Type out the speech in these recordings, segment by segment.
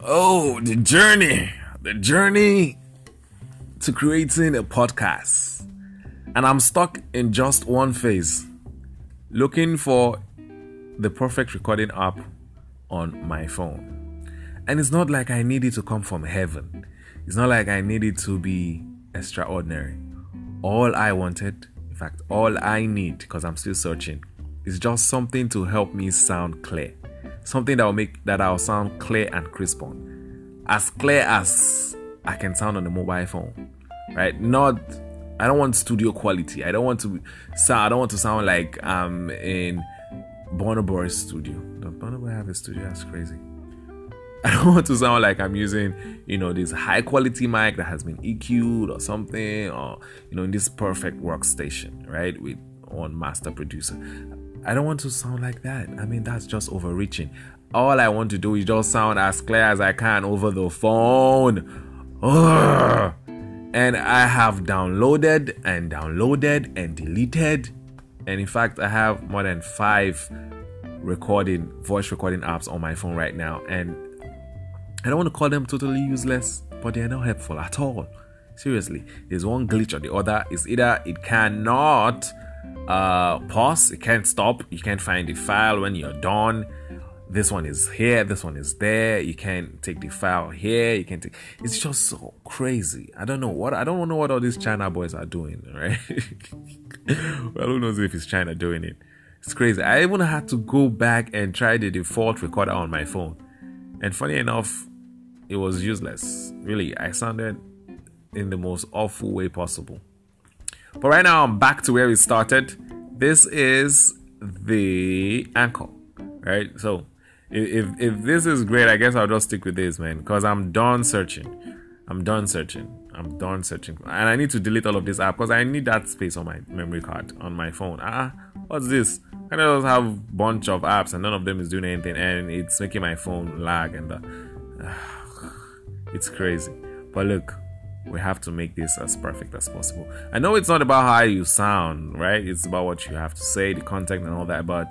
Oh, the journey. The journey to creating a podcast. And I'm stuck in just one phase looking for the perfect recording app on my phone. And it's not like I need it to come from heaven, it's not like I need it to be extraordinary. All I wanted, in fact, all I need, because I'm still searching, is just something to help me sound clear. Something that will make that I'll sound clear and crisp on. As clear as I can sound on the mobile phone. Right? Not I don't want studio quality. I don't want to sound I don't want to sound like I'm in Burna Boy's studio. Does Burna Boy have a studio? That's crazy. I don't want to sound like I'm using, you know, this high quality mic that has been EQ'd or something, or you know, in this perfect workstation, right? With on master producer. I don't want to sound like that. I mean, that's just overreaching. All I want to do is just sound as clear as I can over the phone. Ugh. And I have downloaded and downloaded and deleted. And in fact, I have more than five recording, voice recording apps on my phone right now. And I don't want to call them totally useless, but they are not helpful at all. Seriously, there's one glitch or the other. Is either it cannot uh, pause, it can't stop, you can't find the file when you're done. This one is here, this one is there. You can't take the file here. You can't take. It's just so crazy. I don't know what I don't know what all these China boys are doing, right? well, who knows if it's China doing it? It's crazy. I even had to go back and try the default recorder on my phone, and funny enough, it was useless. Really, I sounded in the most awful way possible. But right now, I'm back to where we started. This is the Anchor, right? So, if if this is great, I guess I'll just stick with this, man, because I'm done searching. I'm done searching. I'm done searching, and I need to delete all of this app because I need that space on my memory card on my phone. Ah, what's this? I just have a bunch of apps and none of them is doing anything, and it's making my phone lag, and uh, it's crazy. But look, we have to make this as perfect as possible. I know it's not about how you sound, right? It's about what you have to say, the content, and all that. But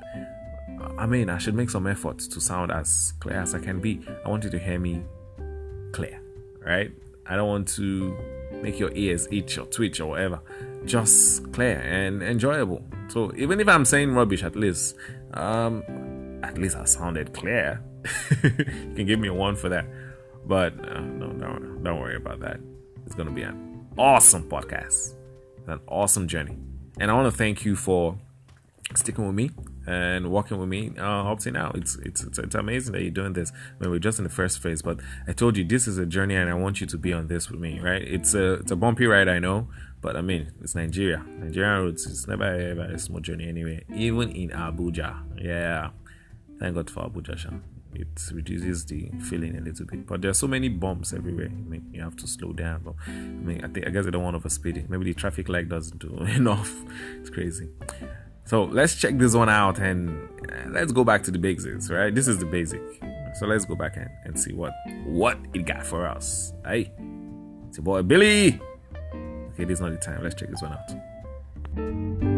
I mean, I should make some effort to sound as clear as I can be. I want you to hear me clear, right? I don't want to make your ears itch or twitch or whatever. Just clear and enjoyable. So even if I'm saying rubbish, at least, um, at least I sounded clear. you can give me one for that. But uh, no, don't, don't worry about that. It's going to be an awesome podcast, an awesome journey. And I want to thank you for sticking with me and walking with me uh, up to now. It's, it's, it's amazing that you're doing this. I mean, we're just in the first phase, but I told you this is a journey, and I want you to be on this with me. Right? It's a it's a bumpy ride, I know, but I mean, it's Nigeria. Nigerian roads. It's never ever a small journey anyway. Even in Abuja, yeah. Thank God for Abuja, Sha. It reduces the feeling a little bit, but there are so many bumps everywhere. I mean, you have to slow down. But I mean, I think I guess they don't want overspeeding. Maybe the traffic light doesn't do enough. It's crazy. So let's check this one out and uh, let's go back to the basics, right? This is the basic. So let's go back and, and see what what it got for us. Hey, it's your boy Billy. Okay, this is not the time. Let's check this one out.